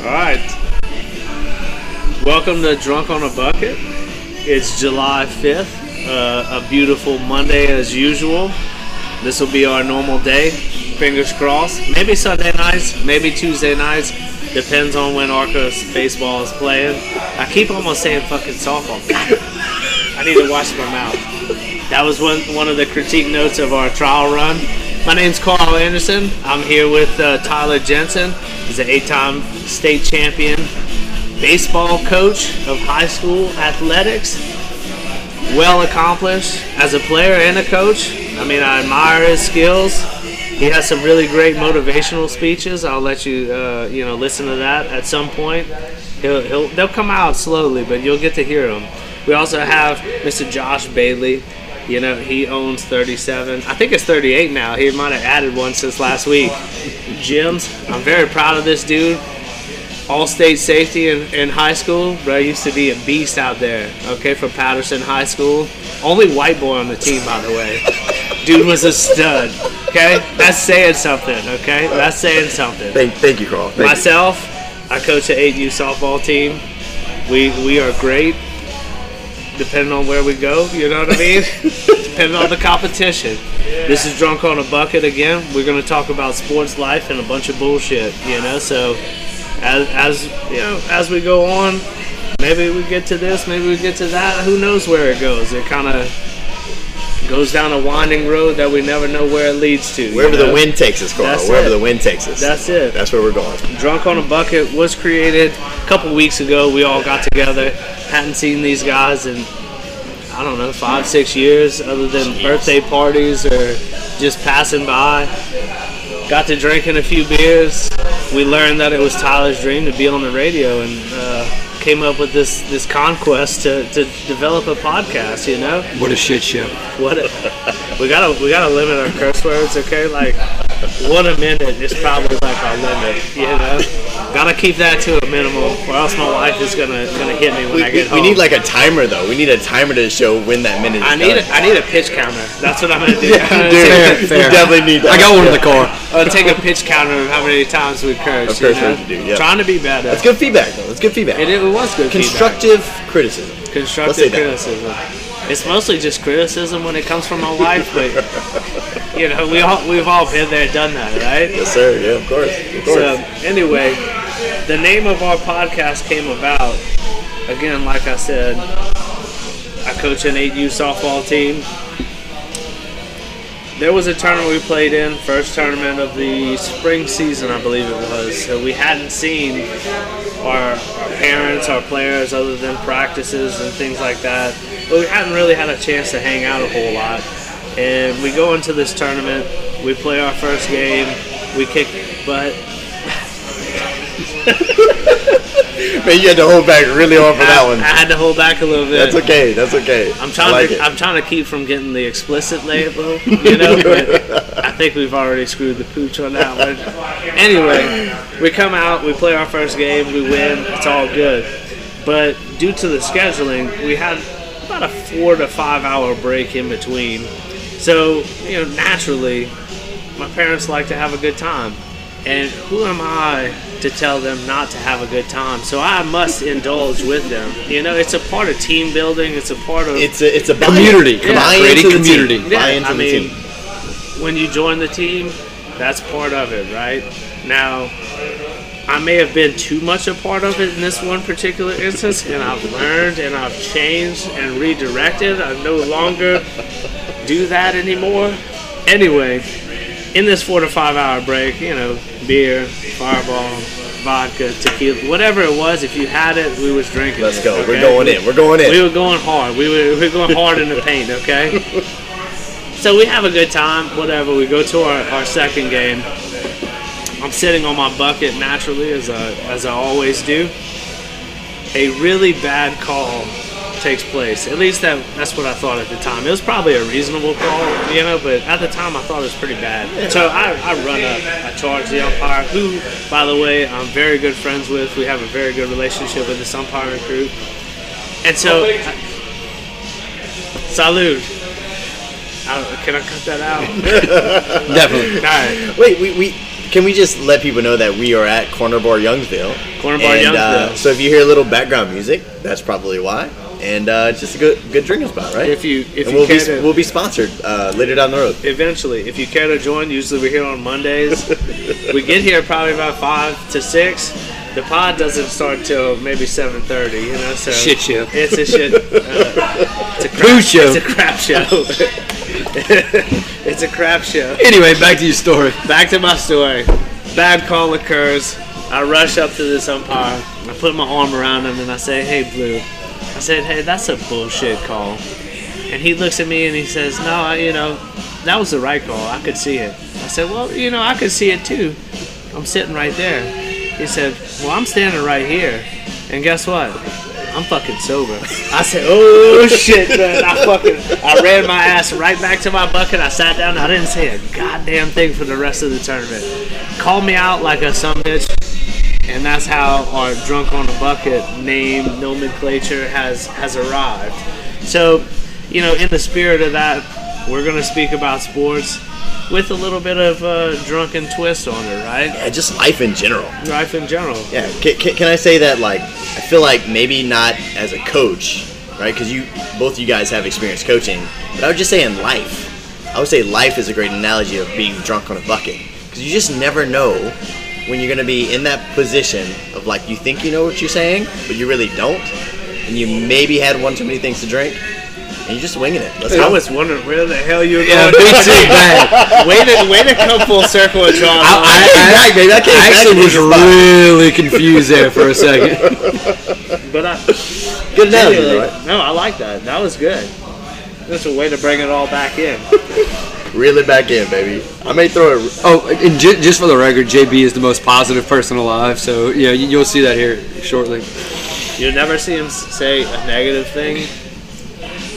All right. Welcome to Drunk on a Bucket. It's July 5th, uh, a beautiful Monday as usual. This will be our normal day. Fingers crossed. Maybe Sunday nights, maybe Tuesday nights. Depends on when Arcos baseball is playing. I keep almost saying fucking softball. I need to wash my mouth. That was one one of the critique notes of our trial run. My name's Carl Anderson. I'm here with uh, Tyler Jensen. He's an eight-time state champion, baseball coach of high school athletics. Well accomplished as a player and a coach. I mean, I admire his skills. He has some really great motivational speeches. I'll let you, uh, you know, listen to that at some point. He'll, he'll, they'll come out slowly, but you'll get to hear them. We also have Mr. Josh Bailey. You know, he owns 37. I think it's 38 now. He might have added one since last week. Gyms. I'm very proud of this dude. All state safety in, in high school. Bro used to be a beast out there. Okay, for Patterson High School. Only white boy on the team, by the way. Dude was a stud. Okay, that's saying something. Okay, that's saying something. Thank, thank you, Carl. Thank Myself, I coach an 8U softball team. We we are great, depending on where we go. You know what I mean? depending on the competition. This is drunk on a bucket again. We're gonna talk about sports life and a bunch of bullshit. You know, so as as you know as we go on, maybe we get to this, maybe we get to that. Who knows where it goes? It kind of goes down a winding road that we never know where it leads to. you. you Wherever know? the wind takes us, Carl. That's Wherever it. the wind takes us. That's it. That's where we're going. Drunk on a Bucket was created a couple weeks ago. We all got together. Hadn't seen these guys in, I don't know, five, six years, other than birthday parties or just passing by. Got to drinking a few beers. We learned that it was Tyler's dream to be on the radio and uh, came up with this, this conquest to, to develop a podcast, you know? What a shit show. What a, we gotta we gotta limit our curse words, okay? Like one a minute is probably like our limit, you know. Gotta keep that to a minimum, or else my wife is gonna gonna hit me when We, I get we- home. we need like a timer though. We need a timer to show when that minute is I need done. a, I need a pitch counter. That's what I'm gonna do. Yeah, I'm gonna dude, take, you fair. definitely need that. I got one in the car. a, I'll take a pitch counter of how many times we curse. Of course you know? do, yeah. Trying to be better. That's good feedback though. That's good feedback. It, it was good. feedback. Constructive criticism. Constructive that. criticism. It's mostly just criticism when it comes from my wife, but you know we all we've all been there, done that, right? Yes, sir. Yeah, of course. Of course. So anyway, the name of our podcast came about. Again, like I said, I coach an 8U softball team. There was a tournament we played in, first tournament of the spring season, I believe it was. So we hadn't seen our, our parents, our players, other than practices and things like that. But we hadn't really had a chance to hang out a whole lot. And we go into this tournament, we play our first game, we kick butt. Man, you had to hold back really hard for that one. I had to hold back a little bit. That's okay. That's okay. I'm trying like to it. I'm trying to keep from getting the explicit label, you know. but I think we've already screwed the pooch on that one. Anyway, we come out, we play our first game, we win, it's all good. But due to the scheduling, we had about a four to five hour break in between. So you know, naturally, my parents like to have a good time. And who am I to tell them not to have a good time? So I must indulge with them. You know, it's a part of team building. It's a part of It's a it's a buy- Community. Buy into the community. Team. Yeah, buy into I the mean, team. when you join the team, that's part of it, right? Now, I may have been too much a part of it in this one particular instance, and I've learned and I've changed and redirected. I no longer do that anymore. Anyway, in this four to five hour break, you know, beer, fireball, vodka, tequila, whatever it was, if you had it, we was drinking. Let's it, go. We're going in. We're going in. We were going hard. We were, we were going hard in the paint, okay? So we have a good time, whatever. We go to our, our second game. I'm sitting on my bucket naturally, as I, as I always do. A really bad call takes place. At least that, that's what I thought at the time. It was probably a reasonable call, you know, but at the time I thought it was pretty bad. So I, I run up, I charge the umpire, who, by the way, I'm very good friends with. We have a very good relationship with this umpiring crew. And so, salute. I can I cut that out? Definitely. All right. Wait, we, we can we just let people know that we are at Corner Bar Youngsville? Corner Bar And, Youngsville. Uh, so if you hear a little background music, that's probably why. And uh, it's just a good good drinking spot, right? If you if and you we'll be to, we'll be sponsored uh, later down the road. eventually, if you care to join, usually we're here on Mondays. we get here probably about five to six. The pod doesn't start till maybe seven thirty. You know, so Shit show. It's a shit. Uh, it's a crap, Poo show. It's a crap show. it's a crap show. Anyway, back to your story. Back to my story. Bad call occurs. I rush up to this umpire. I put my arm around him and I say, "Hey, Blue." I said, "Hey, that's a bullshit call." And he looks at me and he says, "No, you know, that was the right call. I could see it." I said, "Well, you know, I could see it too. I'm sitting right there." He said, "Well, I'm standing right here." And guess what? I'm fucking sober. I said, "Oh shit, man!" I fucking, I ran my ass right back to my bucket. I sat down. I didn't say a goddamn thing for the rest of the tournament. Called me out like a some bitch, and that's how our drunk on a bucket name nomenclature has has arrived. So, you know, in the spirit of that, we're gonna speak about sports with a little bit of uh, a drunken twist on it, right? Yeah, just life in general. Life in general. Yeah, can, can, can I say that? Like, I feel like maybe not as a coach, right? Because you both of you guys have experience coaching, but I would just say in life, I would say life is a great analogy of being drunk on a bucket because you just never know when you're gonna be in that position of like you think you know what you're saying, but you really don't, and you maybe had one too many things to drink, and you're just winging it. Let's I go. was wondering where the hell you were Yeah, going. big too bad. way to way to come full circle and draw. a I, line. I, Back, baby. That I actually was really confused there for a second. but I, Good analogy, right? No, I like that. That was good. That's a way to bring it all back in. Reel it back in, baby. I may throw it. Oh, and ju- just for the record, JB is the most positive person alive. So yeah, you- you'll see that here shortly. You'll never see him say a negative thing.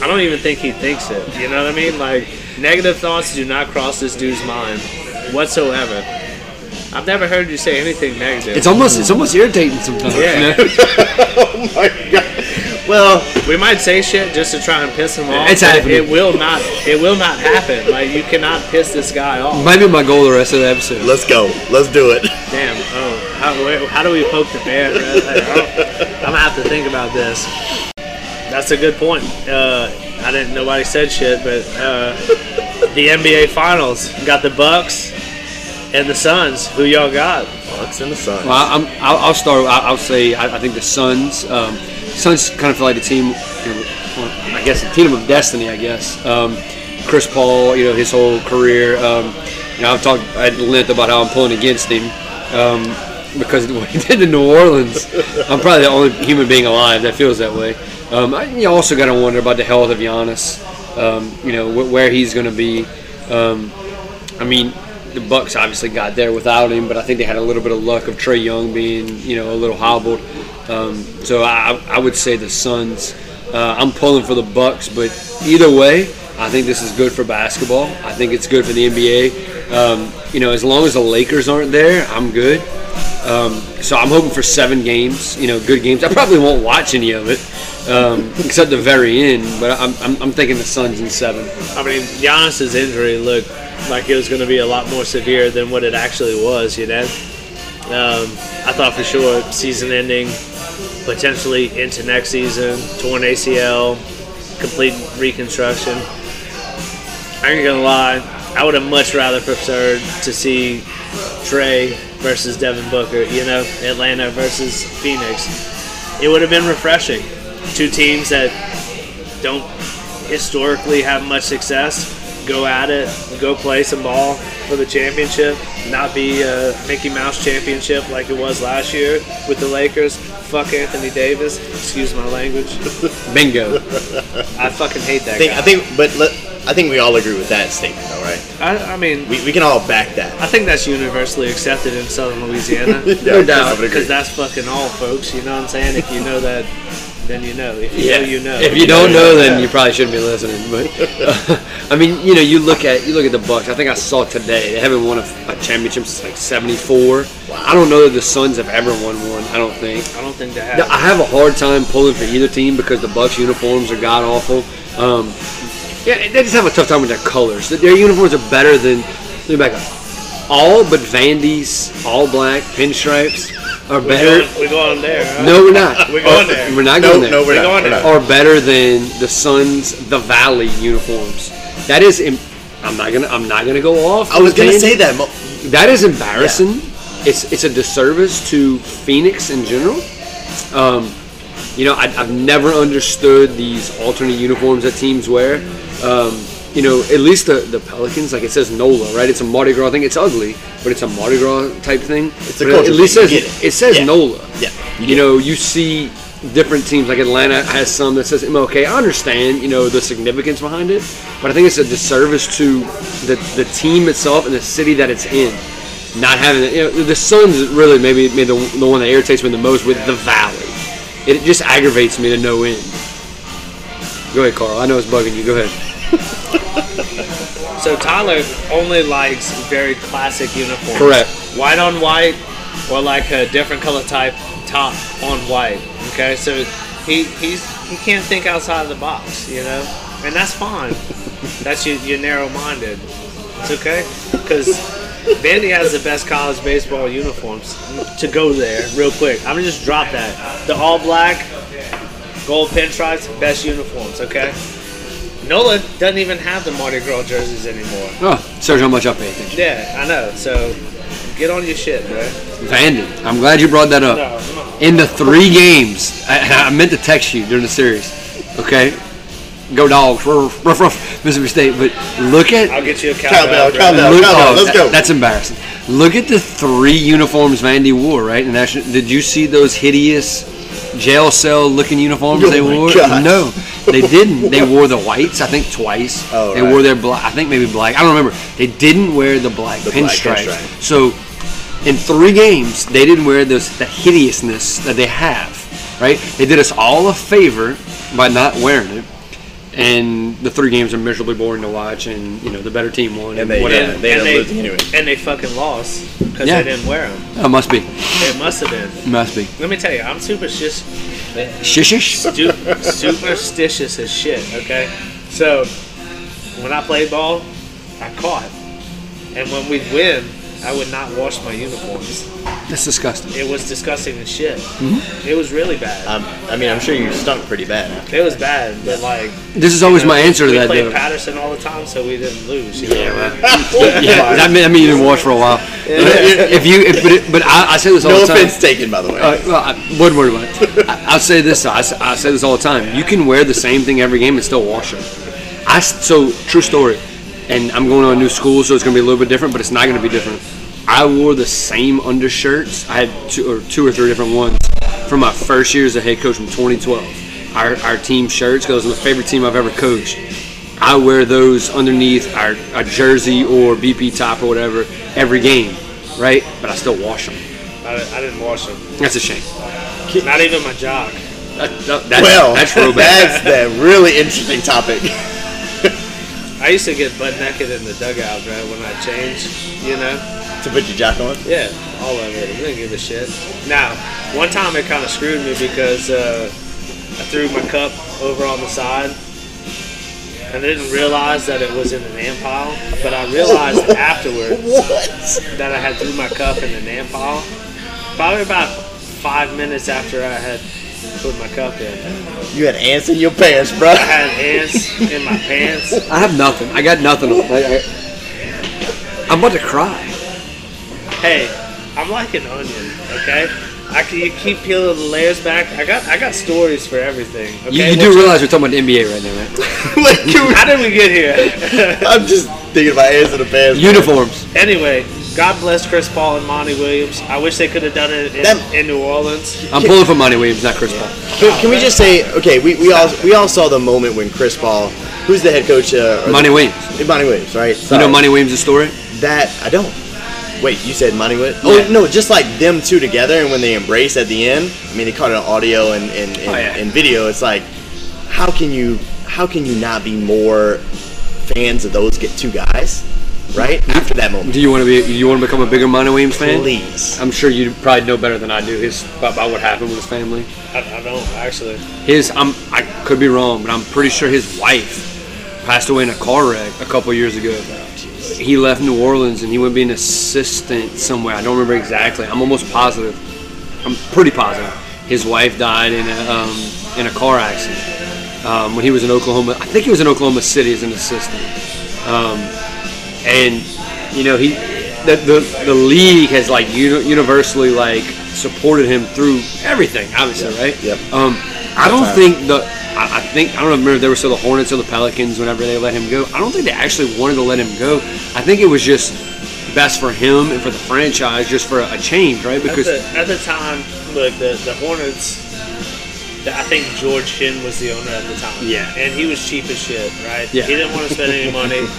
I don't even think he thinks it. You know what I mean? Like negative thoughts do not cross this dude's mind whatsoever. I've never heard you say anything negative. It's almost it's almost irritating sometimes. Yeah. Oh my god. Well, we might say shit just to try and piss him off. It's happening. It will not. It will not happen. Like you cannot piss this guy off. Might be my goal the rest of the episode. let's go. Let's do it. Damn. Oh, how, where- how do we poke the bear? Like, I'm gonna have to think about this. That's a good point. Uh, I didn't. Nobody said shit, but uh, the NBA Finals got the Bucks and the Suns. Who y'all got? Bucks in the sun. Well, I'm, I'll, I'll start. I'll, I'll say I, I think the Suns. Um, Suns kind of feel like the team. You know, well, I guess the team of destiny. I guess. Um, Chris Paul. You know his whole career. Um, you know I've talked at length about how I'm pulling against him um, because of what he did in New Orleans. I'm probably the only human being alive that feels that way. Um, I, you also got to wonder about the health of Giannis. Um, you know wh- where he's going to be. Um, I mean, the Bucks obviously got there without him, but I think they had a little bit of luck of Trae Young being, you know, a little hobbled. Um, so I, I would say the Suns. Uh, I'm pulling for the Bucks, but either way, I think this is good for basketball. I think it's good for the NBA. Um, you know, as long as the Lakers aren't there, I'm good. Um, so I'm hoping for seven games. You know, good games. I probably won't watch any of it um, except the very end, but I'm, I'm, I'm thinking the Suns in seven. I mean, Giannis's injury looked like it was going to be a lot more severe than what it actually was. You know, um, I thought for sure season-ending, potentially into next season, torn ACL, complete reconstruction. I ain't gonna lie, I would have much rather preferred to see Trae versus Devin Booker. You know, Atlanta versus Phoenix. It would have been refreshing. Two teams that don't historically have much success. Go at it, go play some ball for the championship, not be a Mickey Mouse championship like it was last year with the Lakers. Fuck Anthony Davis. Excuse my language. Bingo. I fucking hate that I think, guy. I think, but let, I think we all agree with that statement, though, right? I, I mean, We, we can all back that. I think that's universally accepted in Southern Louisiana. No doubt. I would agree. Because that's fucking all, folks. You know what I'm saying? If you know that, then you know. If you know, you know. If you don't know, then you probably shouldn't be listening. But I mean, you know, you look at you look at the Bucks. I think I saw today they haven't won a, a championship since like '74. I don't know that the Suns have ever won one. I don't think. I don't think they have. I have a hard time pulling for either team because the Bucks uniforms are god awful. Um, yeah, they just have a tough time with their colors. Their uniforms are better than. Let me back up. All but Vandy's all black pinstripes are We're better. going, we're going there. Huh? No, we're not. We're going there. We're not No, going there. no, we're We're not. going there. are better than the Suns, the Valley uniforms. That is, im- I'm not gonna, I'm not gonna go off. I was gonna Vandy. say that. That is embarrassing. It's it's a disservice to Phoenix in general. Um, you know, I, I've never understood these alternate uniforms that teams wear. Um, you know, at least the, the Pelicans, like it says NOLA, right? It's a Mardi Gras thing. It's ugly, but it's a Mardi Gras type thing. It's a But culture At least thing. says it. it. says Yeah. NOLA. Yeah, you You know, you see different teams like Atlanta has some that says MLK. I understand, you know, the significance behind it, but I think it's a disservice to the the team itself and the city that it's in. Not having it, you know, the Suns really maybe maybe the, the one that irritates me the most with the Valley. It just aggravates me to no end. Go ahead, Carl. I know it's bugging you. Go ahead. So Tyler only likes very classic uniforms. Correct. White on white, or like a different color type top on white. Okay, so he he's he can't think outside of the box, you know, and that's fine. that's you, you're narrow-minded. It's okay because Vandy has the best college baseball uniforms. To go there real quick, I'm gonna just drop that. The all black, gold pinstripes, best uniforms. Okay. Nola doesn't even have the Mardi Gras jerseys anymore. Oh, shows how much I pay attention. Yeah, I know. So get on your shit, bro. Vandy. I'm glad you brought that up. No, come on. in the three games, I, I meant to text you during the series. Okay, go dogs, ruff, ruff, ruff, Mississippi State. But look at I'll get you a Cowbell, cowbell. bro. cowbell. look, oh, let's that- go. That's embarrassing. Look at the three uniforms Vandy wore. Right, and national. Did you see those hideous jail cell looking uniforms Oh they my wore? gosh. No, they didn't. They wore the whites. I think twice. Oh, they right. wore their black. I think maybe black. I don't remember. They didn't wear the black The black pinstripe. So in three games, they didn't wear those the hideousness that they have. Right? They did us all a favor by not wearing it. And the three games are miserably boring to watch, and you know the better team won. And they- whatever. yeah, they and ended up losing anyway. And they fucking lost because Yeah. they didn't wear them. Oh, must be, It must have been. must be. Let me tell you, I'm superstitious, Shishish. stu- superstitious as shit. Okay, so when I played ball, I caught, and when we'd win, I would not wash my uniforms. That's disgusting. It was disgusting as shit. Mm-hmm. It was really bad. Um, I mean, I'm sure you stunk pretty bad. It was bad, but like This is always you know, my answer to we that. played Though. Patterson all the time, so we didn't lose. You know? Yeah, that mean, I mean you didn't watch for a while. If you, if, but, it, but I, I say this all No the time. offense taken, by the way. Uh, well, I wouldn't worry about it. I, I'll say this. I, s- I say this all the time. You can wear the same thing every game and still wash them. I so true story. And I'm going to a new school, so it's going to be a little bit different, but it's not going to be different. I wore the same undershirts. I had two or two or three different ones from my first year as a head coach from 2012. Our, our team shirts, because it was my favorite team I've ever coached. I wear those underneath our, our jersey or BP top or whatever every game, right? But I still wash them. I, I didn't wash them. That's a shame. Not even my jock. That, that- that's, well, that's real bad. that's the really interesting topic. I used to get butt naked in the dugout, right, when I changed. You know? To put your jock on. Yeah, all of it. I didn't give a shit. Now, one time it kind of screwed me because uh, I threw my cup over on the side. And I didn't realize that it was in the nan pile, but I realized afterward What? that I had threw my cup in the nan pile. Probably about five minutes after I had put my cup in. You had ants in your pants, bro. I had ants in my pants. I have nothing. I got nothing. I, I, I'm about to cry. Hey, I'm like an onion, okay? I can, you keep peeling the layers back. I got I got stories for everything. Okay? You, you do realize we're talking about the NBA right now, right? Like, dude, How did we get here? I'm just thinking about ants in the pants. bro. Uniforms. anyway, God bless Chris Paul and Monty Williams. I wish they could have done it in, That- in New Orleans. I'm pulling for Monty Williams, not Chris Paul. Can, can we just say, okay, we, we all we all saw the moment when Chris Paul, who's the head coach? Uh, Monty the, Williams. Monty Williams, right? You know Monty Williams' story? That I don't. Wait, you said Monty Williams? Oh Yeah. no, just like them two together, and when they embrace at the end. I mean, they caught it on audio and and, oh, and, Oh, yeah. and video. It's like, how can you how can you not be more fans of those get two guys, right? After that moment, Do you want to be? Do you want to become a bigger Monty Williams fan? please. I'm sure you probably know better than I do his about, about what happened with his family. I, I don't actually. His, I'm, I could be wrong, but I'm pretty sure his wife passed away in a car wreck a couple years ago. He left New Orleans and he went be an assistant somewhere. I don't remember exactly. I'm almost positive. I'm pretty positive. His wife died in a um, in a car accident um, when he was in Oklahoma. I think he was in Oklahoma City as an assistant. Um, and you know he the, the the league has like uni- universally like supported him through everything. Obviously, right? Yep. Um, I don't think the. I I think I don't remember if they were still the Hornets or the Pelicans whenever they let him go. I don't think they actually wanted to let him go. I think it was just best for him and for the franchise, just for a change, right? At Because the, at the time, look, the, the Hornets, I think George Shinn was the owner at the time. Yeah. And he was cheap as shit, right? Yeah. He didn't want to spend any money.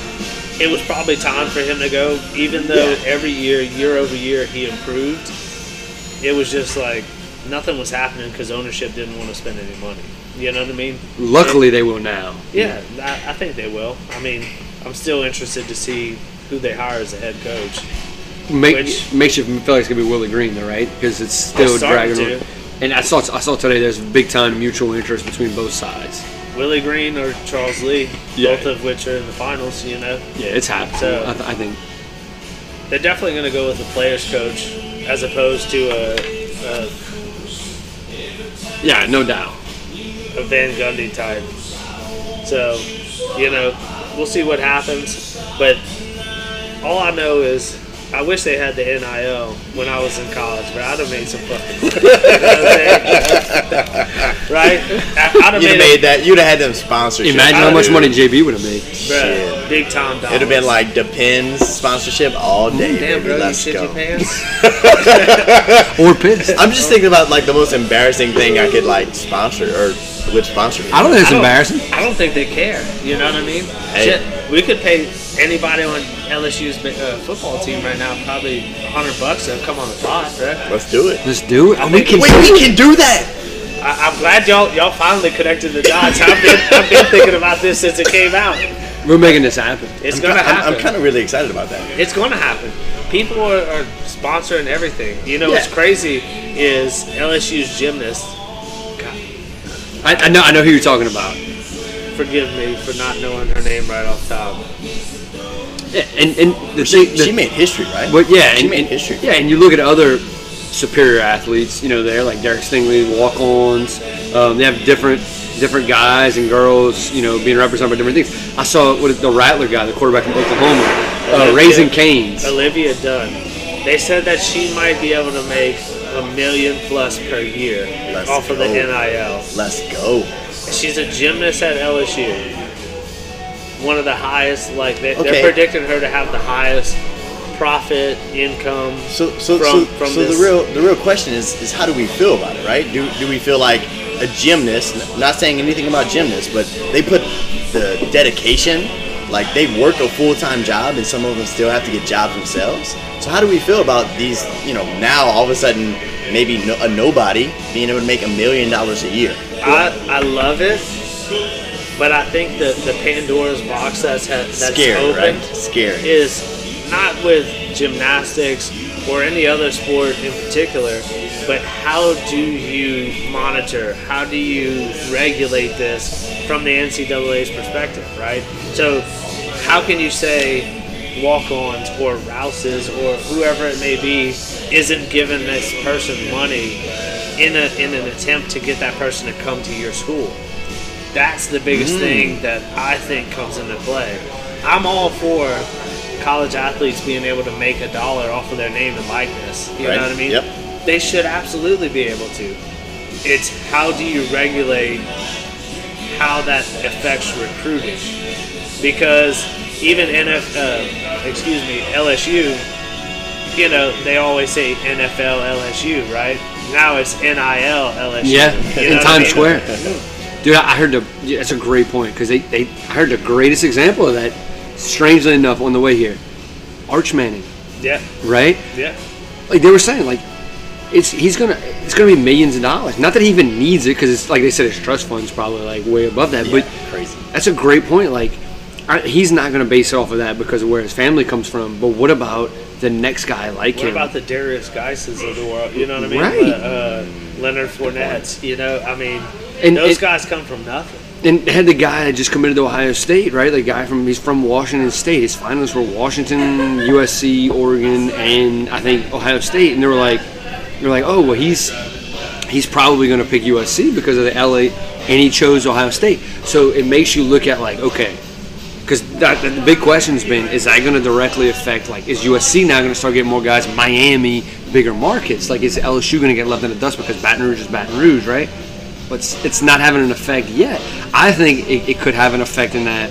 It was probably time for him to go, even though Yeah. every year, year over year, he improved. It was just like nothing was happening because ownership didn't want to spend any money. You know what I mean? luckily they will now. Yeah, I, I think they will. I mean, I'm still interested to see who they hire as a head coach. Make, Which- makes you feel like it's gonna be Willie Green, though, right? Because it's still dragging. on. And I saw I saw today there's big time mutual interest between both sides. Willie Green or Charles Lee, Yeah. both of which are in the finals. You know, Yeah, it's happening. So- I, th- I think. they're definitely going to go with the players coach as opposed to a, a, Yeah, no doubt. A Van Gundy type. So, you know, we'll see what happens. But all I know is. I wish they had the NIL when I was in college, but I'd have made some fucking money. You know what I'm saying? right? I- I'd have You'd have made, made that. You'd have had them sponsorship. Imagine how much money JB would have made. bruh, big time dollars. It'd have been like Depends sponsorship all day. Damn, baby. bro, Let's shit your go. pants. Or pissed. I'm just thinking about like the most embarrassing thing I could like sponsor or would sponsor me. I don't think it's I don't- embarrassing. I don't think they care. You know what I mean? Hey. Shit, we could pay anybody on LSU's uh, football team right now probably hundred bucks to come on the pod, right? Let's do it. Let's do it. I we think- can. Wait, we can do that. I, I'm glad y'all y'all finally connected the dots. I've been I've been thinking about this since it came out. We're making this happen. It's I'm, gonna I'm- happen. I'm kind of really excited about that. it's gonna happen. People are, are sponsoring everything. You know what's crazy is LSU's gymnast. God, I, I know. I know who you're talking about. forgive me for not knowing her name right off top. Yeah, and and the She, thing. the- she made history, right? But yeah, she and, made and- history. Yeah, and you look at other superior athletes, you know, there like Derek Stingley, Walk-On's. Um, they have different different guys and girls, you know, being represented by different things. I saw what the Rattler guy, the quarterback from Oklahoma, uh, Olivia- Raising Cane's. Olivia Dunne. They said that she might be able to make a million plus per year Let's off of the. NIL. Let's go. She's a gymnast at LSU. One of the highest, like they, Okay. they're predicting her to have the highest profit income. So, so, From- so, from so the real, the real question is, is how do we feel about it, right? Do, do we feel like a gymnast? Not saying anything about gymnasts, but they put the dedication, like they work a full time job, and some of them still have to get jobs themselves. So, how do we feel about these? You know, now all of a sudden, maybe no, a nobody being able to make a million dollars a year. I, I love it, but I think that the Pandora's box that's ha- that's Scary, open right? Scary. is not with gymnastics or any other sport in particular, but how do you monitor? How do you regulate this from the NCAA's perspective, right? So, how can you say Walk-On's or Rouses or whoever it may be isn't giving this person money in a in an attempt to get that person to come to your school? That's the biggest hmm. thing that I think comes into play. I'm all for college athletes being able to make a dollar off of their name and likeness. You Right. know what I mean? Yep. They should absolutely be able to. It's how do you regulate how that affects recruiting? Because even NF, uh, excuse me, LSU, you know, they always say NFL LSU, right? Now it's NIL LSU. Yeah, You in what I Times mean? Square. Dude, I heard the. yeah, That's a great point because they, they. I heard the greatest example of that. Strangely enough, on the way here, Arch Manning, Yeah, right? yeah. Like they were saying, like it's he's gonna it's gonna be millions of dollars. Not that he even needs it because it's like they said his trust fund's probably like way above that. But crazy. that's a great point. Like I, he's not gonna base it off of that because of where his family comes from. But what about the next guy like What him? What about the Derrius Guices of the world? You know what I mean? Right. Uh, uh, Leonard Fournette. You know, I mean, And- those and- guys come from nothing. and had the guy that just committed to Ohio State, right? The guy from he's from Washington State. His finalists were Washington, USC, Oregon, and I think Ohio State. And they were like, they're like, oh well, he's he's probably going to pick USC because of the LA, and he chose Ohio State. So it makes you look at like, okay, because the big question's been, is that going to directly affect like, is USC now going to start getting more guys? Miami, bigger markets, like is LSU going to get left in the dust because Baton Rouge is Baton Rouge, right? But it's, it's not having an effect yet. I think it, it could have an effect in that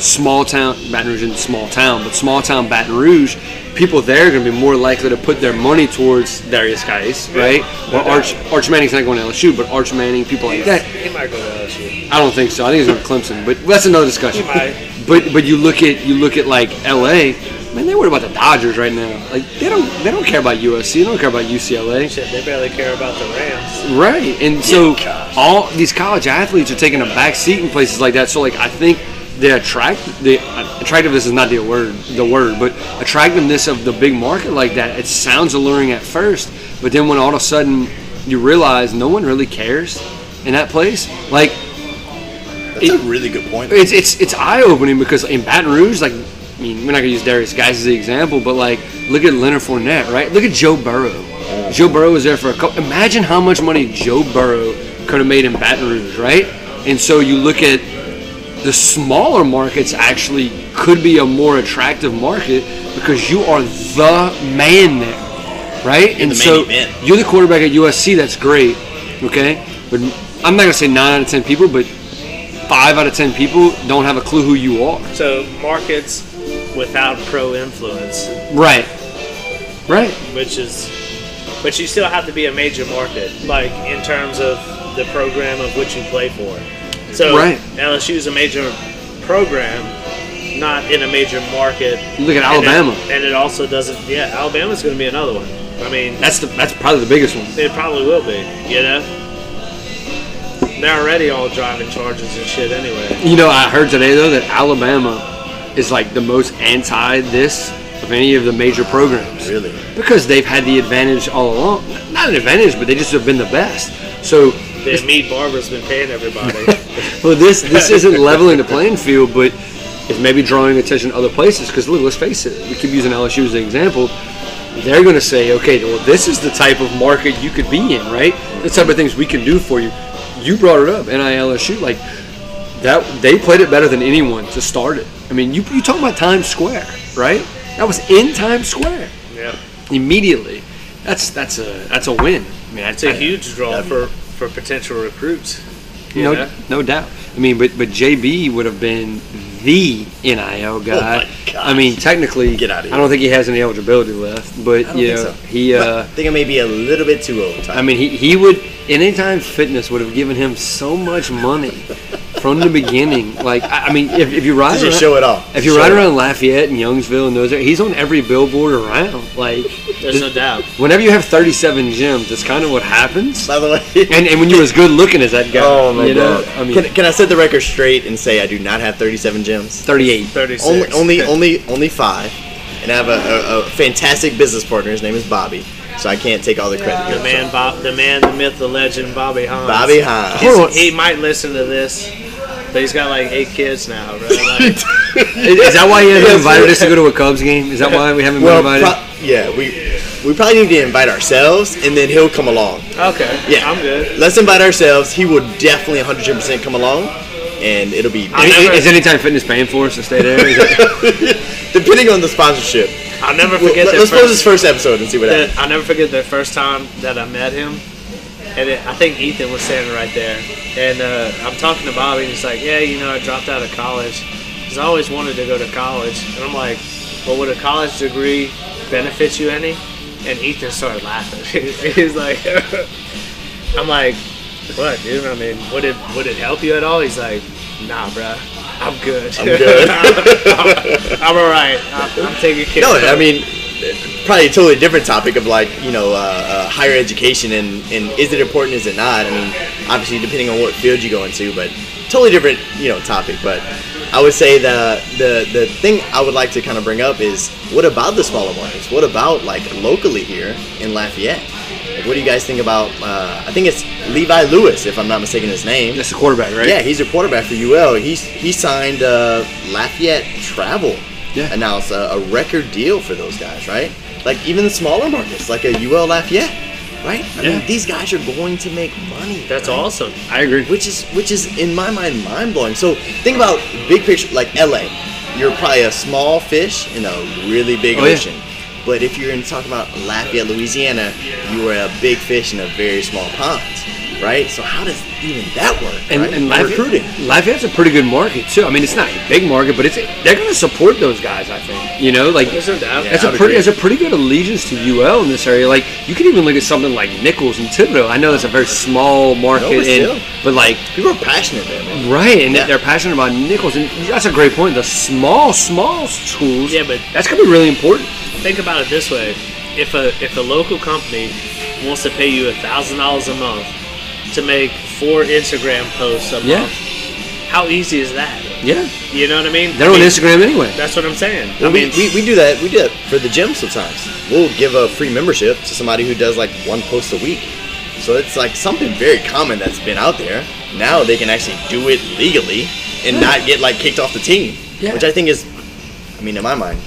small town Baton Rouge isn't small town, but small town Baton Rouge, people there are going to be more likely to put their money towards Derrius Guice, right? Or Arch Arch Manning's not going to LSU, but Arch Manning, people like that. He might go to LSU. I don't think so. I think he's going to Clemson, but that's another discussion. He might. But but you look at you look at like LA, man, they worry about the Dodgers right now. Like they don't they don't care about USC, they don't care about UCLA. Shit, they barely care about the Rams. Right, and so all these college athletes are taking a back seat in places like that. So like I think the attract the attractiveness is not the word the word, but attractiveness of the big market like that. It sounds alluring at first, but then when all of a sudden you realize no one really cares in that place, like That's a really good point. it's it's it's eye opening because in Baton Rouge, like I mean, we're not gonna use Derrius Guice as the example, but like look at Leonard Fournette, right? Look at Joe Burrow. Oh. Joe Burrow was there for a couple. Imagine how much money Joe Burrow could have made in Baton Rouge, right? And so you look at the smaller markets actually could be a more attractive market because you are the man there, right? and the so event. you're the quarterback at USC. That's great, okay. But I'm not gonna say nine out of ten people, but five out of ten people don't have a clue who you are. So markets without pro influence, Right. Right. which is, but you still have to be a major market, like in terms of the program of which you play for. So Right. LSU is a major program, not in a major market. Look at And it- Alabama. and it also doesn't. Yeah, Alabama's going to be another one. I mean, That's the that's probably the biggest one. It probably will be, you know? They're already all driving Chargers and shit anyway. You know, I heard today though that Alabama is like the most anti this of any of the major programs. Really? Because they've had the advantage all along. Not an advantage, but they just have been the best. So The meat barber's been paying everybody. well, this this isn't leveling the playing field, but it's maybe drawing attention to other places. Because look, let's face it, we keep using LSU as an example. They're going to say, okay, well, this is the type of market you could be in, right? The type of things we can do for you. You brought it up, NILSU, like that. They played it better than anyone to start it. I mean, you you talking about Times Square, right? That was in Times Square yeah. immediately. That's that's a that's a win. I mean, It's a huge draw for, for potential recruits. You no, know? no doubt. I mean, but but JB would have been the NIL guy. my. I mean, technically, Get out of here. I don't think he has any eligibility left. But I you think know, so. he. Uh, I think I may be a little bit too old. I mean, he he would. Anytime Fitness would have given him so much money from the beginning. Like, I, I mean, if, if you ride just around, show it off. if you ride around Lafayette and Youngsville and those, he's on every billboard around. Like, There's no doubt. whenever you have 37 gyms, that's kind of what happens. By the way. And, and when you're as good looking as that guy, oh my you know, god. I mean, can, can I set the record straight and say I do not have 37 gyms? 38. 36. Only, only, only, only five. And I have a, a, a fantastic business partner. His name is Bobby. So I can't take all the credit. The man, Bob, the man, the myth, the legend, Bobby Hines. Bobby Hines. Hold on. He might listen to this, but he's got like eight kids now, right? Like, Is, is that why you haven't invited us to go to a Cubs game? Is that why we haven't been invited? pro- yeah, we we probably need to invite ourselves, and then he'll come along. okay, Yeah, I'm good. Let's invite ourselves. He would definitely 100% come along, and it'll be I is, never- is Anytime Fitness paying for us to stay there? Is that, depending on the sponsorship. I'll never Well, forget let's first, post his first episode and see what that- happens. I'll never forget the first time that I met him. And it, I think Ethan was standing right there. And uh, I'm talking to Bobby, and he's like, Yeah, you know, I dropped out of college. Because I always wanted to go to college. And I'm like, Well, would a college degree benefit you any? And Ethan started laughing. he's like, I'm like, What, dude? I mean, would it would it help you at all? He's like, Nah, bruh. I'm good. I'm good. I'm, I'm all right. I'm, I'm taking care No. I mean, probably a totally different topic of like you know uh, uh, higher education and and is it important? Is it not? I mean, obviously depending on what field you go into, but totally different you know topic. But I would say the the the thing I would like to kind of bring up is what about the smaller markets? What about like locally here in Lafayette? Like, what do you guys think about? Uh, I think it's Levi Lewis, if I'm not mistaken his name. That's the quarterback, right? Yeah, he's a quarterback for UL. He's he signed uh, Lafayette Travel. Yeah. Announced a, a record deal for those guys, right? Like even the smaller markets, like a UL Lafayette, right? I Yeah. mean, these guys are going to make money. That's right? awesome. I agree. Which is which is in my mind mind blowing. So think about big picture, like LA. You're probably a small fish in a really big Oh, yeah. Ocean. But if you're in talking about Lafayette, Louisiana, you are a big fish in a very small pond, right? So how does even that work? And, right? and recruiting. Lafayette, Lafayette's a pretty good market too. I mean, it's not a big market, but it's they're going to support those guys. I think you know, like There's no doubt. Yeah. that's I a would pretty agree. that's a pretty good allegiance to UL in this area. Like you can even look at something like Nicholls and Thibodaux. I know that's a very small market, No, but still. and but like People are passionate there, man. right, and Yeah. they're passionate about Nicholls, and that's a great point. The small small schools, Yeah, but- that's going to be really important. Think about it this way: if a if a local company wants to pay you a thousand dollars a month to make four Instagram posts a Yeah. month, how easy is that? Yeah, You know what I mean? they're I on mean, Instagram anyway. That's what I'm saying. Well, I mean, we, we, we do that. We do that for the gym sometimes. We'll give a free membership to somebody who does like one post a week. So it's like something very common that's been out there. Now they can actually do it legally and not get like kicked off the team, Yeah. which I think is, I mean, in my mind,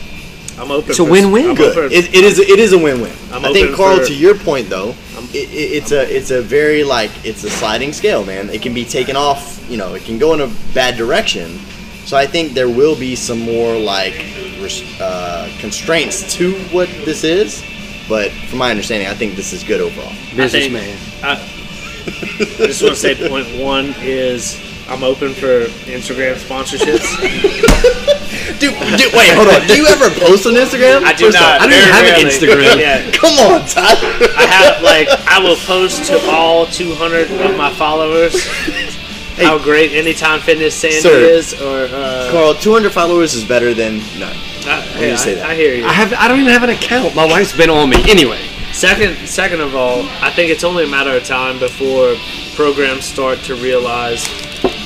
I'm open. It's a win-win. Good. It, it is it is a win-win. I'm I think open Carl, for- to your point though, I'm- it, it, it's a it's a very like it's a sliding scale, man. It can be taken off. You know, it can go in a bad direction. So I think there will be some more like uh, constraints to what this is. But from my understanding, I think this is good overall. I think- Businessman. I, I just want to say point one is I'm open for Instagram sponsorships. Dude, dude, wait, hold on. Do you ever post on Instagram? I do First not. off, I don't even have an. Instagram. Yeah. Come on, Todd. I have like I will post to all 200 of my followers how great Anytime Fitness Sandy Sir. is, or uh, Carl, 200 followers is better than none. I, me yeah, say I- that. I hear you. I have I don't even have an account. My wife's been on me anyway. Second, second of all, I think it's only a matter of time before programs start to realize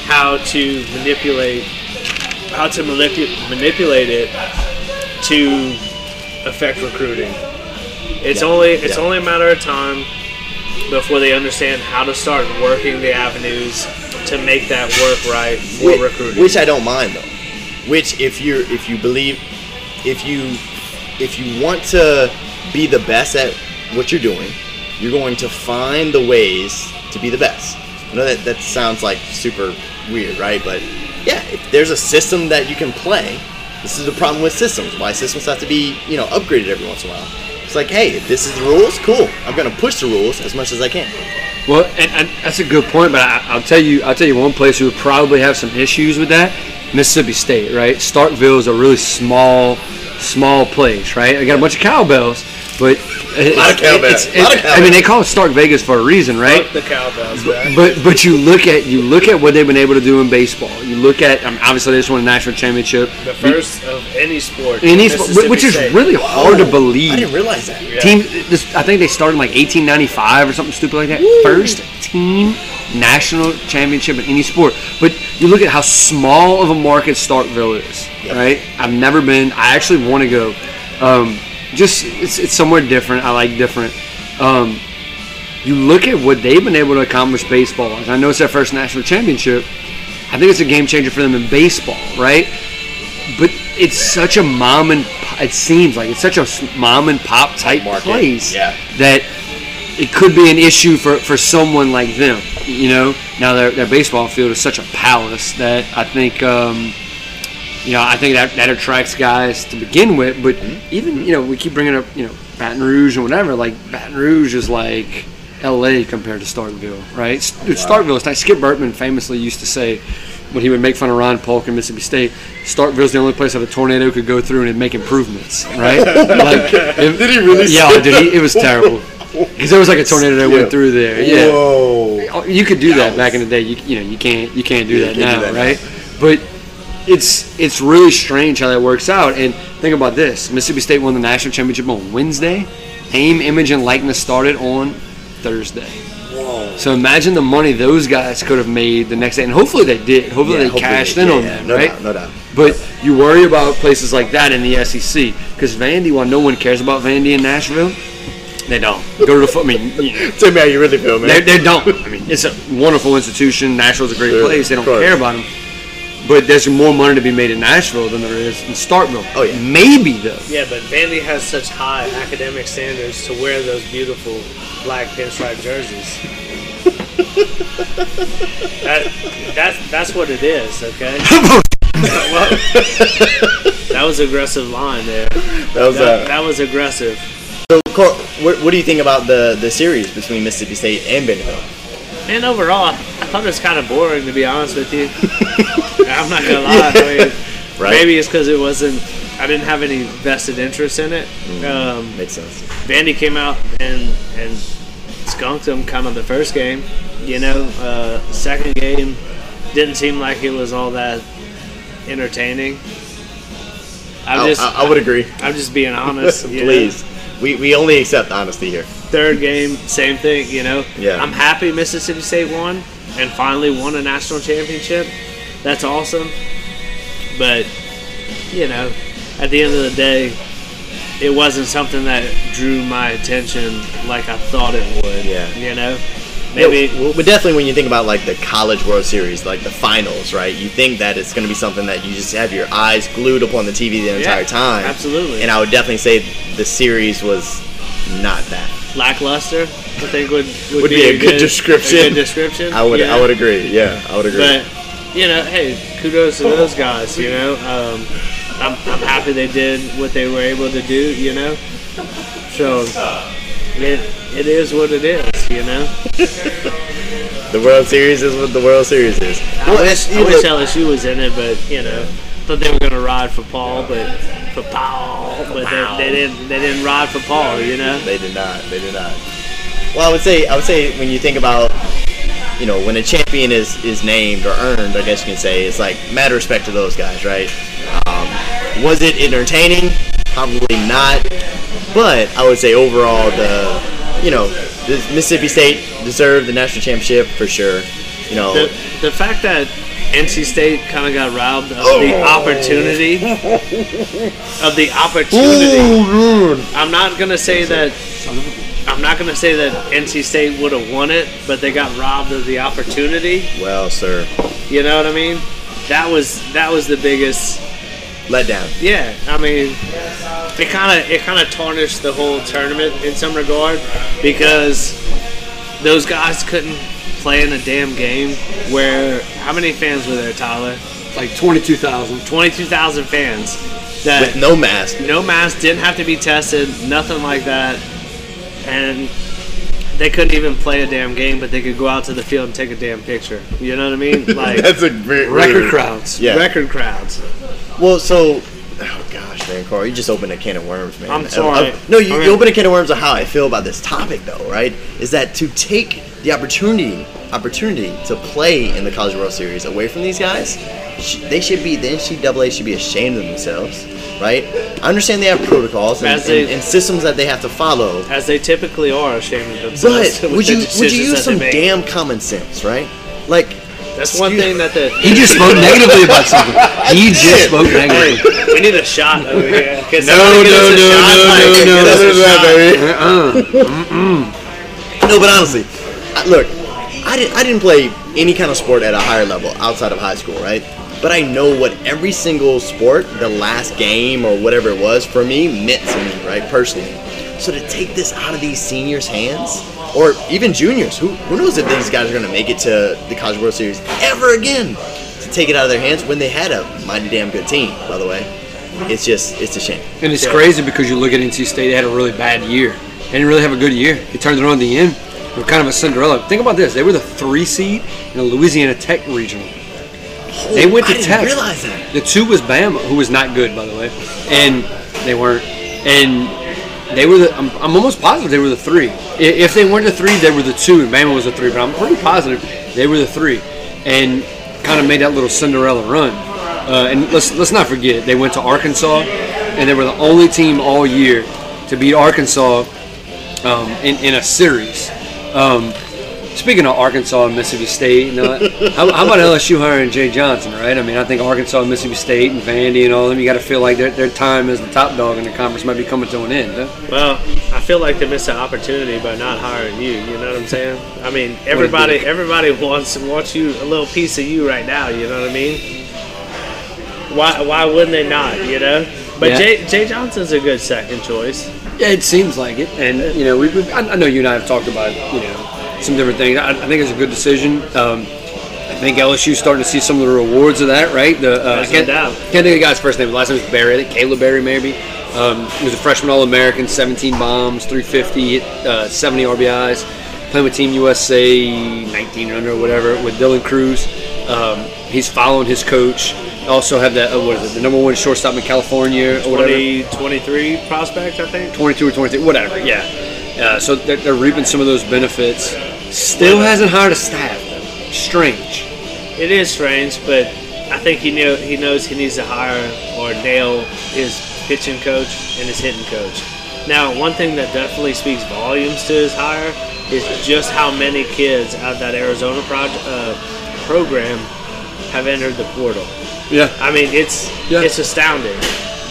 how to manipulate, how to manipu- manipulate it to affect recruiting. It's Yeah. only it's Yeah. only a matter of time before they understand how to start working the avenues to make that work right for Which, recruiting. which I don't mind though. Which if you're if you believe if you if you want to be the best at what you're doing, you're going to find the ways to be the best. I know that that sounds like super weird, right? But yeah, if there's a system that you can play, this is the problem with systems. Why systems have to be, you know, upgraded every once in a while. It's like, hey, if this is the rules, cool. I'm gonna push the rules as much as I can. Well, and, and that's a good point, but I, I'll tell you, I'll tell you one place who would probably have some issues with that. Mississippi State, right? Starkville is a really small, small place, right? They got a bunch of cowbells, but a lot of cowbells. A lot of I mean, they call it Stark Vegas for a reason, right? Fuck the cowbells, man. But but you look at you look at what they've been able to do in baseball. You look at I mean, obviously they just won a national championship. The first of any sport, Any sport, which is State. really hard to believe. I didn't realize that. Yeah. Team, this, I think they started in like 1895 or something stupid like that. First team national championship in any sport. But you look at how small of a market Starkville is, Yep. right? I've never been. I actually want to go. Um, just it's, it's somewhere different. I like different. Um, you look at what they've been able to accomplish baseball. I know it's their first national championship. I think it's a game changer for them in baseball, right? But it's such a mom and it seems like it's such a mom and pop type Market, place yeah. that it could be an issue for, for someone like them. You know, now their, their baseball field is such a palace that I think um, you know I think that that attracts guys to begin with. But Mm-hmm. even you know we keep bringing up you know Baton Rouge and whatever. Like Baton Rouge is like L.A. compared to Starkville, right? Dude, Starkville. It's like Skip Bertman famously used to say when he would make fun of Ron Polk in Mississippi State, Starkville's the only place that a tornado could go through and it'd make improvements, right? like, if- Did he really Yeah, dude, he, it was terrible. Because there was like a tornado that Yeah. went through there. Yeah. Whoa. You could do that Yowz. back in the day. You, you know you can't you can't do Yeah, that you now, can't do that right? But it's it's really strange how that works out. And think about this: Mississippi State won the national championship on Wednesday. Aim, image, and likeness started on Thursday. Whoa. So imagine the money those guys could have made the next day, and hopefully they did. Hopefully Yeah, they hopefully cashed they- in yeah, on yeah, that, no right? doubt, no doubt. But you worry about places like that in the SEC because Vandy, while no one cares about Vandy in Nashville, They don't go to the foot. I mean, you know, Tell me how you really feel, man. they, they don't. I mean, it's a wonderful institution. Nashville's a great Sure, place. They don't care about them. But there's more money to be made in Nashville than there is in Starkville. Oh, yeah. maybe though. Yeah, but Vandy has such high academic standards to wear those beautiful black pinstripe jerseys. that, that's that's what it is, okay? Well, that was aggressive line there. that was That, uh, that was aggressive. so. Cor- what, what do you think about the the series between Mississippi State and Vanderbilt? And overall, I thought it was kind of boring to be honest with you. I'm not gonna lie. I mean, Right. maybe it's because it wasn't. I didn't have any vested interest in it. Um, Makes sense. Vandy came out and and skunked them kind of the first game. You know, uh, second game didn't seem like it was all that entertaining. I'm I, just, I, I would agree. I'm just being honest. know. Please, we, we only accept honesty here. Third game, same thing. You know. Yeah. I'm happy Mississippi State won and finally won a national championship. That's awesome. But you know, at the end of the day, it wasn't something that drew my attention like I thought it would. Yeah. You know, Maybe, maybe. but definitely when you think about like the College World Series, like the finals, right? You think that it's going to be something that you just have your eyes glued upon the TV the entire time. absolutely. And I would definitely say the series was not that. lackluster. I think would would, Would be a good description. A good description. I would Yeah. I would agree. Yeah, I would agree. But you know, hey, kudos to those guys. You know, um, I'm I'm happy they did what they were able to do. You know, so it it is what it is. You know, the World Series is what the World Series is. I wish I wish LSU was in it, but you know, thought they were gonna ride for Paul, but for Paul, but they, they didn't they didn't ride for Paul. You know. They did not. They did not. Well, I would say I would say when you think about you know when a champion is is named or earned, I guess you can say it's like mad respect to those guys, right? Um, was it entertaining? Probably not. But I would say overall the you know the Mississippi State deserved the national championship for sure. You know. the, the fact that NC State kind of got robbed of Oh. the opportunity of the opportunity. Oh, I'm not gonna say that. I'm not gonna say that NC State would have won it, but they got robbed of the opportunity. well, sir, You know what I mean? That was that was the biggest. Let down. Yeah, I mean, it kind of it kind of tarnished the whole tournament in some regard because those guys couldn't play in a damn game. Where how many fans were there, Tyler? Like twenty-two thousand. Twenty-two thousand fans. That With no mask. no mask, didn't have to be tested, nothing like that, and they couldn't even play a damn game, but they could go out to the field and take a damn picture. You know what I mean? Like That's a great Record crowds. Yeah. record crowds. Well, so, oh gosh, man, Carl, you just opened a can of worms, man. I'm sorry. uh, no, you, I'm you opened a can of worms of how I feel about this topic, though, right? Is that to take the opportunity, opportunity to play in the College World Series away from these guys, they should be the NCAA should be ashamed of themselves, right? I understand they have protocols and, As they- and, and systems that they have to follow, As they typically are ashamed of themselves. but would you would you use some damn common sense, right? Like, That's one thing that the He just spoke negatively about something. He just spoke negatively. Hey, we need a shot over here. Can No, somebody get no, a no, shot? no, Like, no, get no, us a no, baby. Uh-uh. No, but honestly, look, I didn't, I didn't play any kind of sport at a higher level outside of high school, right? But I know what every single sport, the last game or whatever it was, for me meant to me, right, personally. So to take this out of these seniors' hands, or even juniors, who, who knows if these guys are going to make it to the College World Series ever again? To take it out of their hands when they had a mighty damn good team, by the way. It's just, it's a shame. And it's Yeah. crazy because you look at NC State, they had a really bad year. They didn't really have a good year. They turned it on at the end. They were kind of a Cinderella. Think about this. They were the three seed in the Louisiana Tech regional. Oh, they went to I didn't Tech. realize that. The two was Bama, who was not good, by the way. And they weren't. And they were the, I'm, I'm almost positive they were the three. If they weren't the three, they were the two, and Bama was the three. But I'm pretty positive they were the three. And kind of made that little Cinderella run. Uh, and let's let's not forget they went to Arkansas, and they were the only team all year to beat Arkansas um, in in a series. Um, speaking of Arkansas and Mississippi State, you know, how, how about LSU hiring Jay Johnson? Right? I mean, I think Arkansas, and Mississippi State, and Vandy, and all of them. You got to feel like their, their time as the top dog in the conference might be coming to an end. Huh? Well, I feel like they missed an opportunity by not hiring you. You know what I'm saying? I mean, everybody everybody wants wants you a little piece of you right now. You know what I mean? Why why wouldn't they not? You know. But Yeah. Jay, Jay Johnson's a good second choice. Yeah, it seems like it, and you know, we, we I I know you and I have talked about you know some different things. I, I think it's a good decision. Um, I think LSU's starting to see some of the rewards of that, right? The uh, I can't, doubt. can't think of the guy's first name. The last name was Berry. I think Caleb Berry, maybe. Um, he was a freshman All-American, 17 bombs, 350, uh, 70 RBIs. Playing with Team USA, 19 under or whatever, with Dylan Crews. Um, he's following his coach. Also have that uh, what is it? The number one shortstop in California or whatever. 20, 23 prospect, I think. 22 or 23, whatever. Yeah. Uh, so they're, they're reaping some of those benefits. Still hasn't hired a staff. Though. Strange. It is strange, but I think he know he knows he needs to hire or nail his pitching coach and his hitting coach. Now, one thing that definitely speaks volumes to his hire is just how many kids out of that Arizona project uh, program have entered the portal. Yeah. I mean, it's Yeah. it's astounding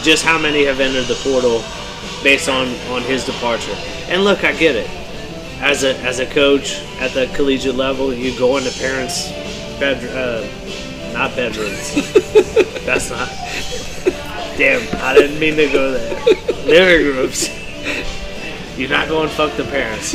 just how many have entered the portal based on on his departure. And look, I get it. As a as a coach at the collegiate level, you go into parents' bed uh, not bedrooms. That's not. Damn, I didn't mean to go there. Living rooms. You're not going fuck the parents.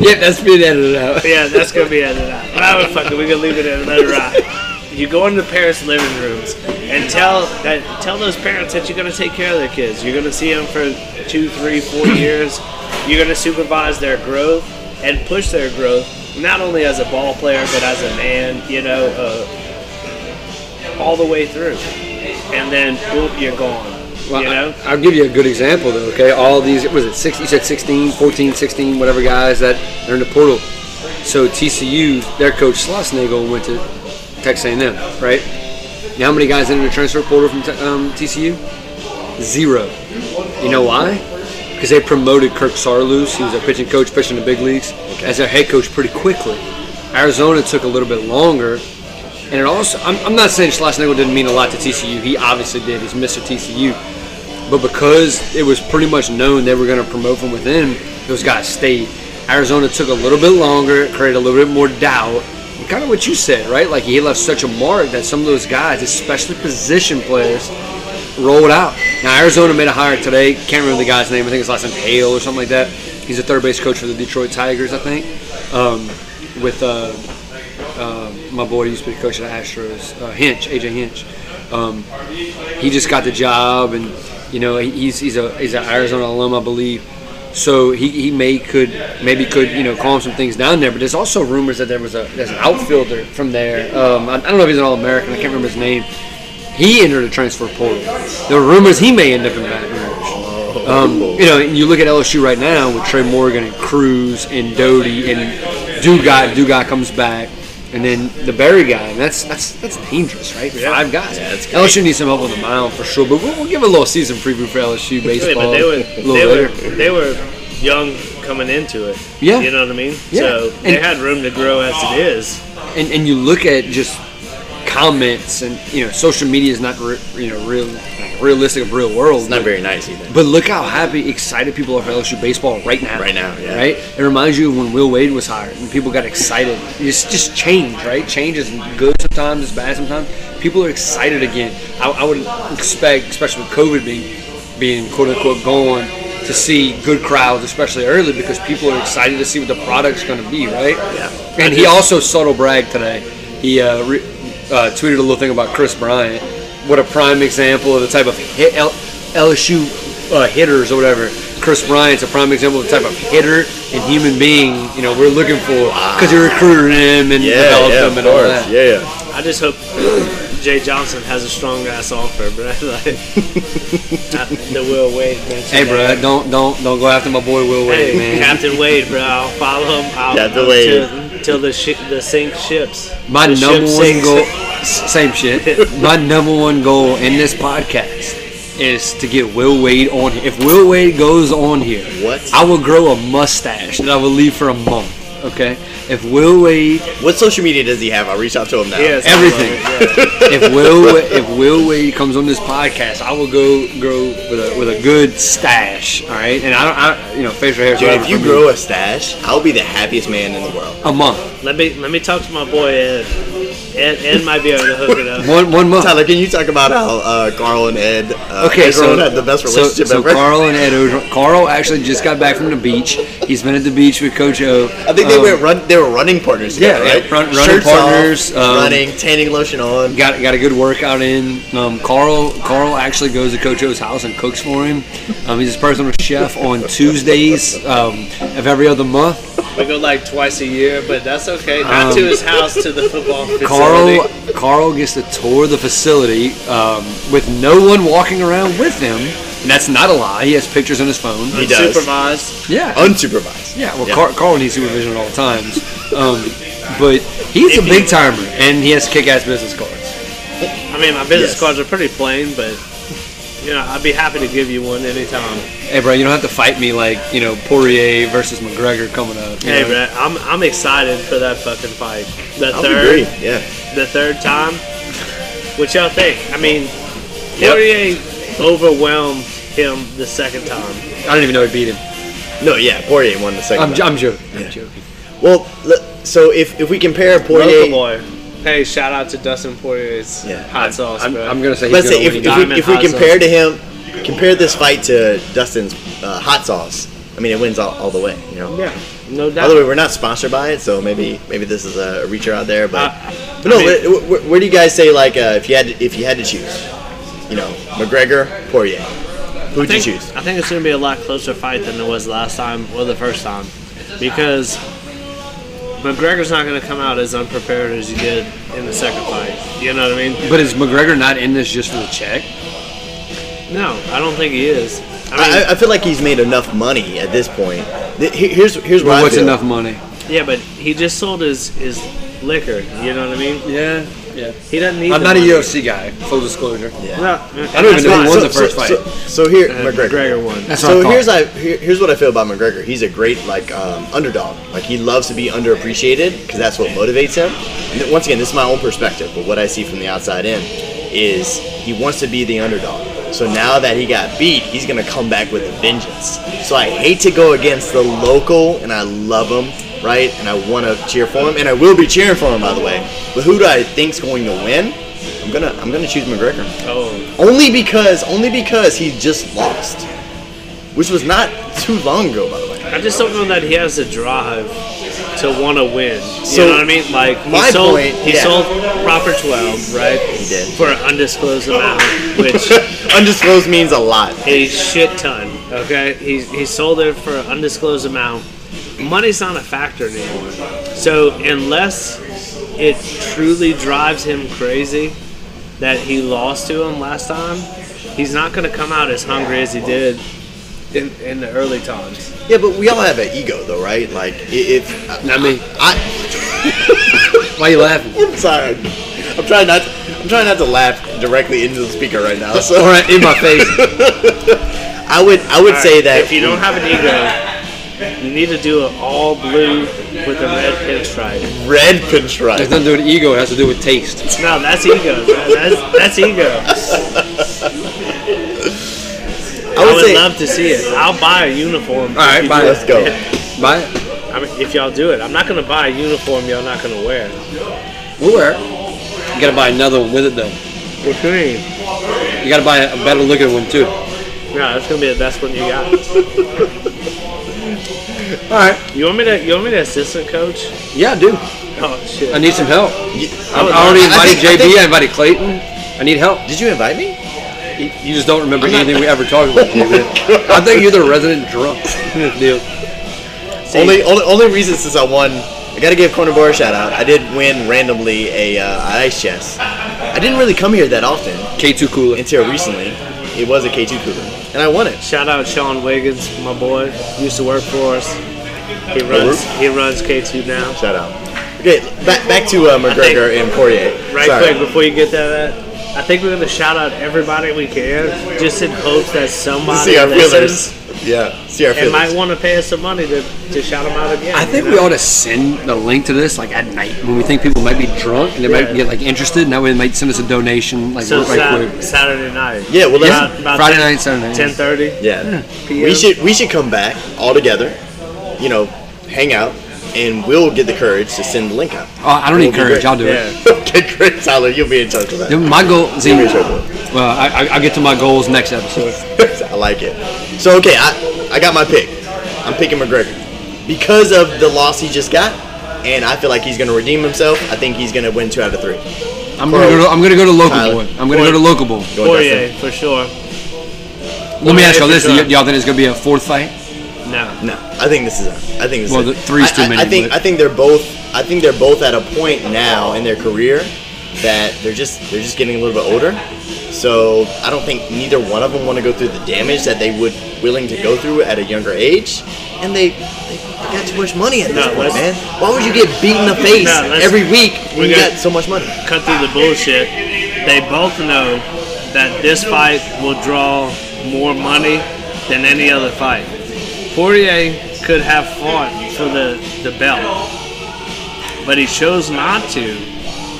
Yeah, that's being edited out. Yeah, that's gonna be edited out. But I would fuck it. We can leave it in let it ride. You go into parents' living rooms and tell that tell those parents that you're gonna take care of their kids. You're gonna see them for two, three, four years. You're gonna supervise their growth and push their growth, not only as a ball player but as a man. You know, uh, all the way through. And then boom, you're gone. Well, you know. I, will give you a good example though. Okay, all these was it six? You said 16, 14, 16, whatever guys that are in the portal. So TCU, their coach Schlossnagel went to Texas A&M, right? You know how many guys entered the transfer portal from um, TCU? Zero. You know why? Because they promoted Kirk Saarloos, he was a pitching coach, pitching in the big leagues, as their head coach pretty quickly. Arizona took a little bit longer, and it also, I'm, I'm not saying Schlossnagel didn't mean a lot to TCU. He obviously did. He's Mr. TCU. But because it was pretty much known they were going to promote from within, those guys stayed. Arizona took a little bit longer, created a little bit more doubt. Kind of what you said, right? Like he left such a mark that some of those guys, especially position players, rolled out. Now Arizona made a hire today. Can't remember the guy's name. I think his last name Hale or something like that. He's a third base coach for the Detroit Tigers, I think. Um, with uh, uh, my boy who used to be coach of the Astros, uh, Hinch, AJ Hinch. Um, he just got the job, and you know he's he's a he's an Arizona alum, I believe. So he, he may could maybe could you know calm some things down there, but there's also rumors that there was a there's an outfielder from there. Um, I, I don't know if he's an All American. I can't remember his name. He entered a transfer portal. There were rumors he may end up in Baton Rouge. Um, you know, and you look at LSU right now with Tre' Morgan and Crews and Doughty and Dugai. Dugai comes back, and then the Berry guy. And that's that's that's dangerous, right? Five guys. Yeah, that's great. LSU needs some help on the mound for sure. But we'll, we'll give a little season preview for LSU Yeah, baseball. but they were they were they were young coming into it. Yeah. you know what I mean. Yeah. So they And- had room to grow as it is. and and you look at just comments and you know social media is not re, you know real like realistic of real world. It's not very nice either. But look how happy, excited people are for LSU baseball right now. Right now, yeah. Right? It reminds you of when Will Wade was hired and people got excited. It's just change, right? Change is good sometimes, it's bad sometimes. People are excited again. I, I would expect, especially with COVID being being quote unquote gone, to see good crowds, especially early, because people are excited to see what the product's going to be, right? Yeah. And he also subtle bragged today. He uh, re- uh, tweeted a little thing about Kris Bryant. What a prime example of the type of hit L- LSU uh, hitters or whatever. Kris Bryant's a prime example of the type of hitter and human being you know we're looking for because you recruited him and Yeah, developed yeah, him of and all that. Yeah, yeah. I just hope Jay Johnson has a strong ass offer, bro. Like not the Will Wade. Hey, bro, that. don't don't don't go after my boy Will Wade, Hey, man. Captain Wade, bro. I'll follow him. I'll, Captain I'll- Wade. Till, till the shi the sink ships. My The number ship one sinks. goal, same shit. My number one goal in this podcast is to get Will Wade on here. If Will Wade goes on here, What? I will grow a mustache that I will leave for a month. Okay, if Will Wade, What social media does he have? I'll reach out to him now. Yes. everything. Yeah. if Will if Will Wade comes on this podcast, I will go grow with a with a good stash. All right, and I don't, I, you know, facial hair. Dude, if you grow a stash, I'll be the happiest man in the world. a month, Let me let me talk to my boy Ed. Ed, Ed might be able to hook it up. one one month. Tyler, can you talk about how uh, Carl and Ed uh, Okay, so, had the best so, relationship so ever? Carl and Ed Orgeron, Carl actually just got back from the beach. He's been at the beach with Coach O. I think they Um, were run. They were running partners. Together, Yeah, yeah, right? run- running Shirts partners, off, um, running, tanning lotion on. got got a good workout in. Um, Carl Carl actually goes to Coach O's house and cooks for him. Um, he's his personal chef on Tuesdays um, of every other month. We go like twice a year, but that's okay. Not Um, to his house, to the football facility. Carl Carl gets to tour the facility um, with no one walking around with him, and that's not a lie. He has pictures on his phone. He does. supervised. Yeah, Unsupervised. yeah. Well, Yeah. Car- Carl needs supervision at all times, um, but he's a big timer, and he has kick-ass business cards. I mean, my business Yes. cards are pretty plain, but you know, I'd be happy to give you one anytime. Hey, bro, you don't have to fight me like you know Poirier versus McGregor coming up. you Hey, know? Brett, I'm I'm excited for that fucking fight. The I'll third, agree. Yeah. the third time. What y'all think? I mean, Yep. Poirier overwhelmed him the second time. I don't even know he beat him. No, yeah. Poirier won the 2nd I'm, time. I'm joking. I'm joking. Well, so if if we compare Roca Poirier, boy. Hey, shout out to Dustin Poirier's Yeah. hot sauce, I'm, bro. I'm gonna say let's say if, if, we, if we compare sauce. to him, compare this fight to Dustin's uh, hot sauce. I mean, it wins all, all the way. You know. yeah, no doubt. By the way, we're not sponsored by it, so maybe maybe this is a reacher out there. But, Uh, but no, I mean- where, where, where do you guys say like uh, if you had to, if you had to choose, you know, McGregor, Poirier, who'd you choose? I think it's going to be a lot closer fight than it was last time or the first time because McGregor's not going to come out as unprepared as he did in the second fight. You know what I mean? But is McGregor not in this just for the check? No, I don't think he is. I mean, I, I feel like he's made enough money at this point. Here's here's what Well, I what's feel. enough money? yeah, but he just sold his, his liquor. You know what I mean? Yeah, yeah. He doesn't need. I'm the not a. UFC guy. Full disclosure. Yeah. No, I don't even know that's who won fine. the first so, fight. So, so here, Uh, McGregor. McGregor won. That's what So I here's I here, here's what I feel about McGregor. He's a great like um, underdog. Like he loves to be underappreciated because that's what motivates him. And th- once again, this is my own perspective, but what I see from the outside in is he wants to be the underdog. So now that he got beat, he's gonna come back with a vengeance. So I hate to go against the local, and I love him, right? And I want to cheer for him, and I will be cheering for him, by the way. But who do I think's going to win? I'm gonna I'm gonna choose McGregor. Oh, Only because, only because he just lost, which was not too long ago, by the way. I just don't know that he has the drive to want to win. You So, know what I mean? Like he my sold, point- he yeah. sold proper twelve, right? He did. for an undisclosed amount, which Undisclosed means a lot. a shit ton. Okay, he he sold it for an undisclosed amount. Money's not a factor anymore. So unless it truly drives him crazy that he lost to him last time, he's not going to come out as hungry as he did in, in the early times. Yeah, but we all have an ego, though, right? Like, i- if Not me. I, Why are you laughing? I'm sorry, I'm trying not, I'm trying not to laugh directly into the speaker right now. So right, in my face. I would, I would All say right, that if you don't have an ego, you need to do it all blue with a red pinstripe. red It has pinstripe. nothing to do with ego. It has to do with taste. No, that's ego. That's that's ego. I I would would say, love to see it. I'll buy a uniform. All right, buy it. let's go. Buy it. I mean, if y'all do it, I'm not gonna buy a uniform y'all not gonna wear. We'll wear it. You gotta buy another one with it though. What do you mean? You gotta buy a better looking one too. No, that's gonna be the best one you got. All right. You want me to? You want me to assistant coach? Yeah, I do. Oh shit! I need some help. You- I, I already I invited think- I JB. think- I invited Clayton. I need help. Did you invite me? You you just don't remember anything we ever talked about, JB. I think you're the resident drunk in this deal. See, Only, only, only reason since I won, I gotta give Corner Bar a shout out. I did win randomly a uh, ice chest. I didn't really come here that often K2 cooler. until recently. It was a K2 cooler, and I won it. Shout out Sean Wiggins, my boy. Used to work for us. He runs. He runs K2 now. Shout out. Okay, back back to uh, McGregor and Poirier. Right Sorry. quick before you get to that, I think we're gonna shout out everybody we can, just in hopes that somebody See our listens. feelers. Yeah. See our and might want to pay us some money to, to shout them out again. I think you we ought to send the link to this like at night when we think people might be drunk and they Yeah. might get like interested, and that way they might send us a donation like So right Sat- quick. Saturday night. Yeah, well, let's- About- about Friday 10 night, Saturday night. 10:30. Yeah. PM. We should we should come back all together, you know, hang out, and we'll get the courage to send the link out. Oh, I don't It need will be courage. I'll do Yeah. it. okay, great, Tyler. You'll be in charge of that. My goal. See, You'll be in charge of well, I, I, I'll get to my goals next episode. I like it. So okay, I I got my pick. I'm picking McGregor because of the loss he just got, and I feel like he's going to redeem himself. I think he's going to win two out of three. I'm gonna go. To, I'm gonna go to local Tyler. boy. I'm gonna go to local boy. Poirier for sure. Let me ask y'all this: sure. y'all think it's gonna be a fourth fight? No. No, I think this is. A, I think this. Well, is a- the three's too I- I- many, I think. but- I think they're both. I think they're both at a point now in their career that they're just they're just getting a little bit older. So I don't think neither one of them want to go through the damage that they would willing to go through at a younger age, and they. they they got too much money at this No, point, man. Why would you get beat in the face No, every week when we're you gonna- got so much money? Cut through the bullshit. They both know that this fight will draw more money than any other fight. Poirier could have fought for the, the belt, but he chose not to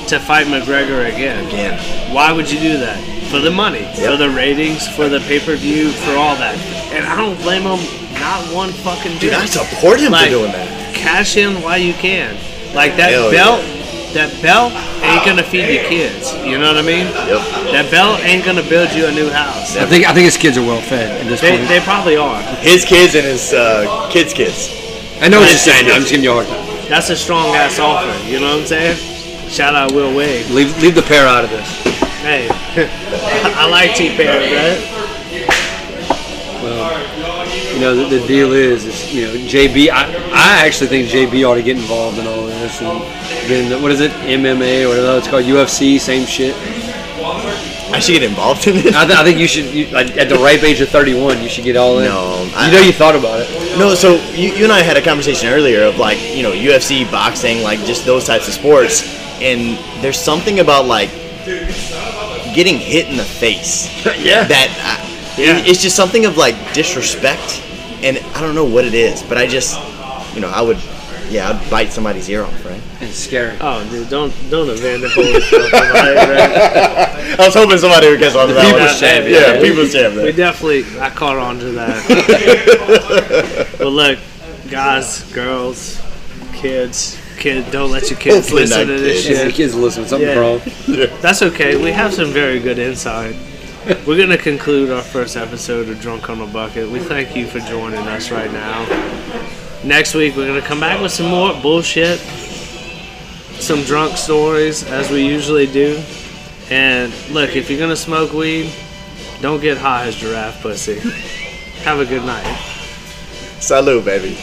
to fight McGregor again. Again, Why would you do that? For the money, for the ratings, for the pay per view, for all that. And I don't blame him not one fucking dude, bit. I support him Like, for doing that. Cash in while you can. Like that Hell belt, that belt ain't gonna feed your kids. You know what I mean? Yep. That belt ain't gonna build you a new house. I think I think his kids are well fed at this They, point. they probably are. His kids and his uh, kids' kids. I know what you're saying. I'm just giving you a hard time. That's a strong ass offer. You know what I'm saying? Shout out Will Wade. Leave leave the pair out of this. Hey, I like T Pair, right? You know, the, the deal is, is you know, JB. I, I actually think JB ought to get involved in all this. And then what is it, MMA or whatever it's called, UFC, same shit. I should get involved in it. I, th- I think you should, you, like, at the ripe age of 31, you should get all in. No, you I- know, you thought about it. No, so you, you and I had a conversation earlier of like, you know, UFC, boxing, like just those types of sports. And there's something about like getting hit in the face yeah. that uh, Yeah. it's just something of like disrespect. And I don't know what it is, but I just, you know, I would, yeah, I'd bite somebody's ear off, right? It's scary. Oh, dude, don't don't event the stuff. Right? I was hoping somebody would guess on that people's one. champ, Yeah, yeah. people's champ. We definitely, I caught on to that. but look, guys, girls, kids, kid, don't let your kids Hopefully listen to this kids. If the shit. kids listen, something's Yeah. wrong. That's okay. We have some very good insight. We're gonna conclude our first episode of Drunk on a Bucket. We thank you for joining us right now. Next week we're gonna come back with some more bullshit, some drunk stories as we usually do. And look, if you're gonna smoke weed, don't get high as giraffe pussy. Have a good night. Salute, baby.